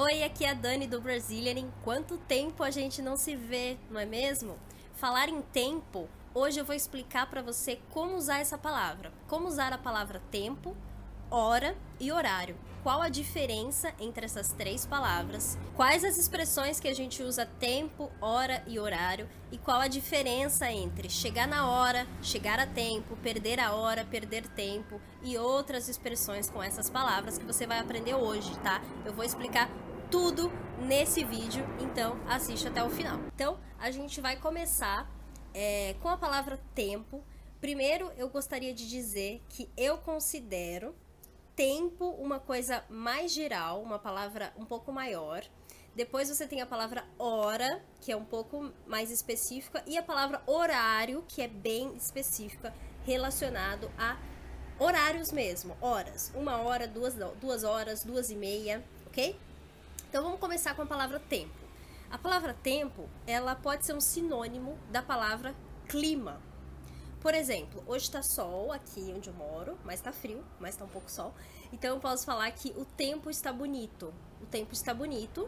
Oi, aqui é a Dani do Brazilian. Em quanto tempo a gente não se vê, não é mesmo? Falar em tempo, hoje eu vou explicar para você como usar essa palavra. Como usar a palavra tempo, hora e horário. Qual a diferença entre essas três palavras? Quais as expressões que a gente usa tempo, hora e horário? E qual a diferença entre chegar na hora, chegar a tempo, perder a hora, perder tempo e outras expressões com essas palavras que você vai aprender hoje, tá? Eu vou explicar tudo nesse vídeo, então assiste até o final. Então, a gente vai começar é, com a palavra tempo. Primeiro, eu gostaria de dizer que eu considero tempo uma coisa mais geral, uma palavra um pouco maior. Depois você tem a palavra hora, que é um pouco mais específica, e a palavra horário, que é bem específica, relacionado a horários mesmo, horas. Uma hora, duas, duas horas, duas e meia, ok? Então vamos começar com a palavra tempo. A palavra tempo, ela pode ser um sinônimo da palavra clima. Por exemplo, hoje está sol aqui onde eu moro, mas está frio, mas está um pouco sol. Então eu posso falar que o tempo está bonito. O tempo está bonito,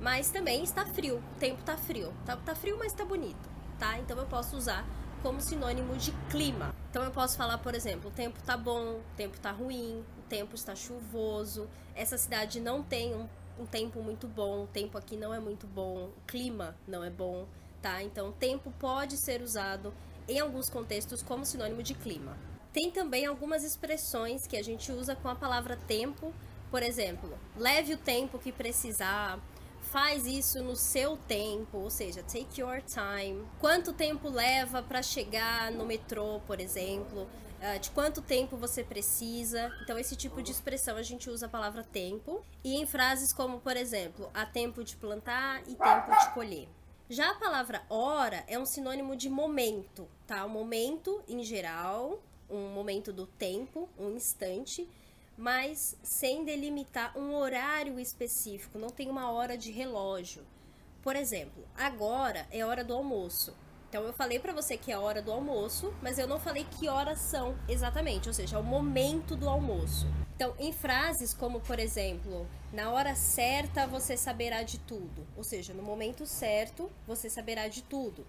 mas também está frio. O tempo está frio. Tá, tá frio, mas está bonito, tá? Então eu posso usar como sinônimo de clima. Então eu posso falar, por exemplo, o tempo está bom, o tempo está ruim, o tempo está chuvoso. Essa cidade não tem um um tempo muito bom, o tempo aqui não é muito bom, o clima não é bom, tá? Então, tempo pode ser usado em alguns contextos como sinônimo de clima. Tem também algumas expressões que a gente usa com a palavra tempo, por exemplo, leve o tempo que precisar, faz isso no seu tempo, ou seja, take your time. Quanto tempo leva para chegar no metrô, por exemplo? uh, de quanto tempo você precisa. Então, esse tipo de expressão a gente usa a palavra tempo. E em frases como, por exemplo, há tempo de plantar e tempo de colher. Já a palavra hora é um sinônimo de momento, tá? O momento em geral, um momento do tempo, um instante, mas sem delimitar um horário específico, não tem uma hora de relógio. Por exemplo, agora é hora do almoço. Então eu falei para você que é hora do almoço, mas eu não falei que horas são exatamente, ou seja, é o momento do almoço. Então, em frases como, por exemplo, na hora certa você saberá de tudo, ou seja, no momento certo você saberá de tudo.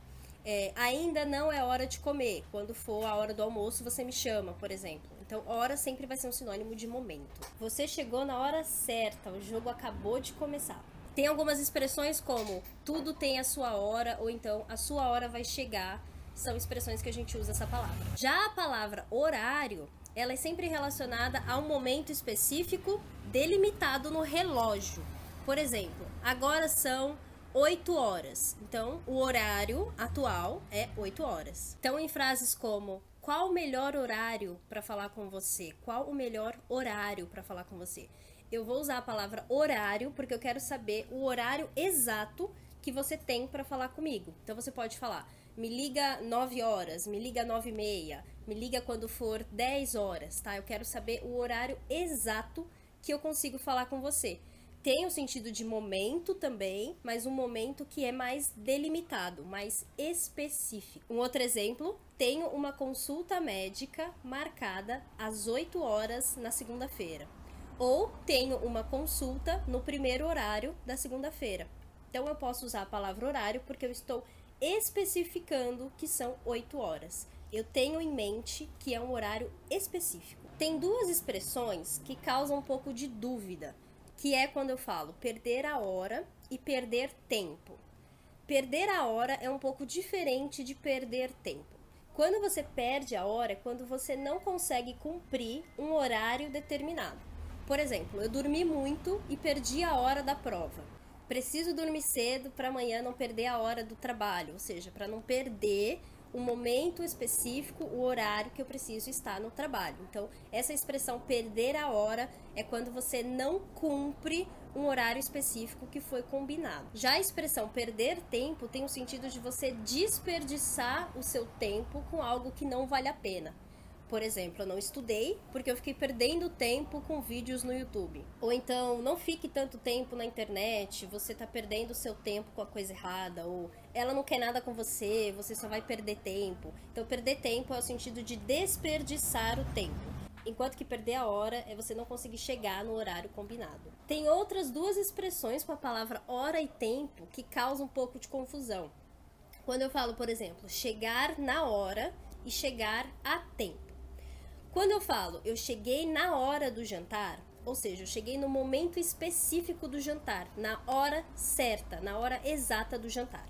É, ainda não é hora de comer. Quando for a hora do almoço, você me chama, por exemplo. Então, hora sempre vai ser um sinônimo de momento. Você chegou na hora certa, o jogo acabou de começar. Tem algumas expressões como tudo tem a sua hora ou então a sua hora vai chegar. São expressões que a gente usa essa palavra. Já a palavra horário, ela é sempre relacionada a um momento específico delimitado no relógio. Por exemplo, agora são 8 horas. Então, o horário atual é 8 horas. Então, em frases como qual o melhor horário para falar com você? Qual o melhor horário para falar com você? eu vou usar a palavra horário porque eu quero saber o horário exato que você tem para falar comigo. Então você pode falar: me liga 9 horas, me liga 9 e meia, me liga quando for 10 horas, tá? Eu quero saber o horário exato que eu consigo falar com você. Tem o sentido de momento também, mas um momento que é mais delimitado, mais específico. Um outro exemplo: tenho uma consulta médica marcada às 8 horas na segunda-feira ou tenho uma consulta no primeiro horário da segunda-feira. Então eu posso usar a palavra horário porque eu estou especificando que são 8 horas. Eu tenho em mente que é um horário específico. Tem duas expressões que causam um pouco de dúvida, que é quando eu falo perder a hora e perder tempo. Perder a hora é um pouco diferente de perder tempo. Quando você perde a hora é quando você não consegue cumprir um horário determinado. Por exemplo, eu dormi muito e perdi a hora da prova. Preciso dormir cedo para amanhã não perder a hora do trabalho, ou seja, para não perder o momento específico, o horário que eu preciso estar no trabalho. Então, essa expressão perder a hora é quando você não cumpre um horário específico que foi combinado. Já a expressão perder tempo tem o sentido de você desperdiçar o seu tempo com algo que não vale a pena. Por exemplo, eu não estudei porque eu fiquei perdendo tempo com vídeos no YouTube. Ou então, não fique tanto tempo na internet, você tá perdendo seu tempo com a coisa errada. Ou ela não quer nada com você, você só vai perder tempo. Então, perder tempo é o sentido de desperdiçar o tempo. enquanto que perder a hora é você não conseguir chegar no horário combinado. Tem outras duas expressões com a palavra hora e tempo que causam um pouco de confusão. Quando eu falo, por exemplo, chegar na hora e chegar a tempo. Quando eu falo eu cheguei na hora do jantar, ou seja, eu cheguei no momento específico do jantar, na hora certa, na hora exata do jantar.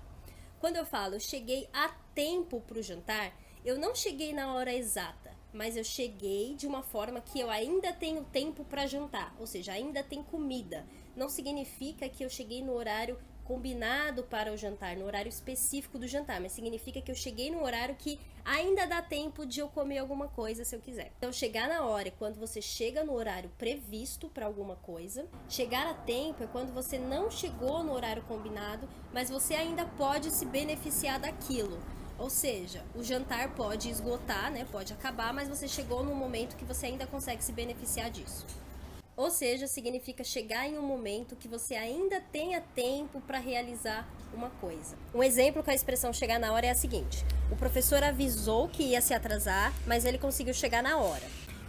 Quando eu falo eu cheguei a tempo para o jantar, eu não cheguei na hora exata, mas eu cheguei de uma forma que eu ainda tenho tempo para jantar, ou seja, ainda tem comida. Não significa que eu cheguei no horário combinado para o jantar, no horário específico do jantar, mas significa que eu cheguei no horário que ainda dá tempo de eu comer alguma coisa se eu quiser. Então, chegar na hora é quando você chega no horário previsto para alguma coisa. Chegar a tempo é quando você não chegou no horário combinado, mas você ainda pode se beneficiar daquilo. Ou seja, o jantar pode esgotar, né? Pode acabar, mas você chegou no momento que você ainda consegue se beneficiar disso. Ou seja, significa chegar em um momento que você ainda tenha tempo para realizar uma coisa. Um exemplo com a expressão chegar na hora é a seguinte: o professor avisou que ia se atrasar, mas ele conseguiu chegar na hora.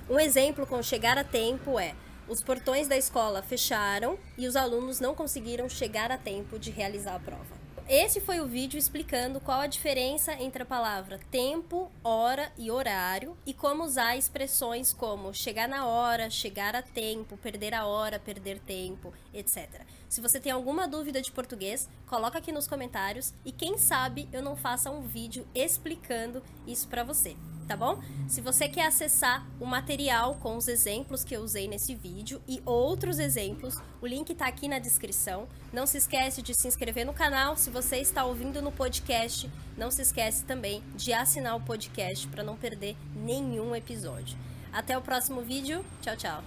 Um exemplo com chegar a tempo é: os portões da escola fecharam e os alunos não conseguiram chegar a tempo de realizar a prova. Esse foi o vídeo explicando qual a diferença entre a palavra tempo, hora e horário e como usar expressões como chegar na hora, chegar a tempo, perder a hora, perder tempo, etc. Se você tem alguma dúvida de português, coloca aqui nos comentários e quem sabe eu não faça um vídeo explicando isso para você tá bom? Se você quer acessar o material com os exemplos que eu usei nesse vídeo e outros exemplos, o link está aqui na descrição. Não se esquece de se inscrever no canal. Se você está ouvindo no podcast, não se esquece também de assinar o podcast para não perder nenhum episódio. Até o próximo vídeo. Tchau, tchau.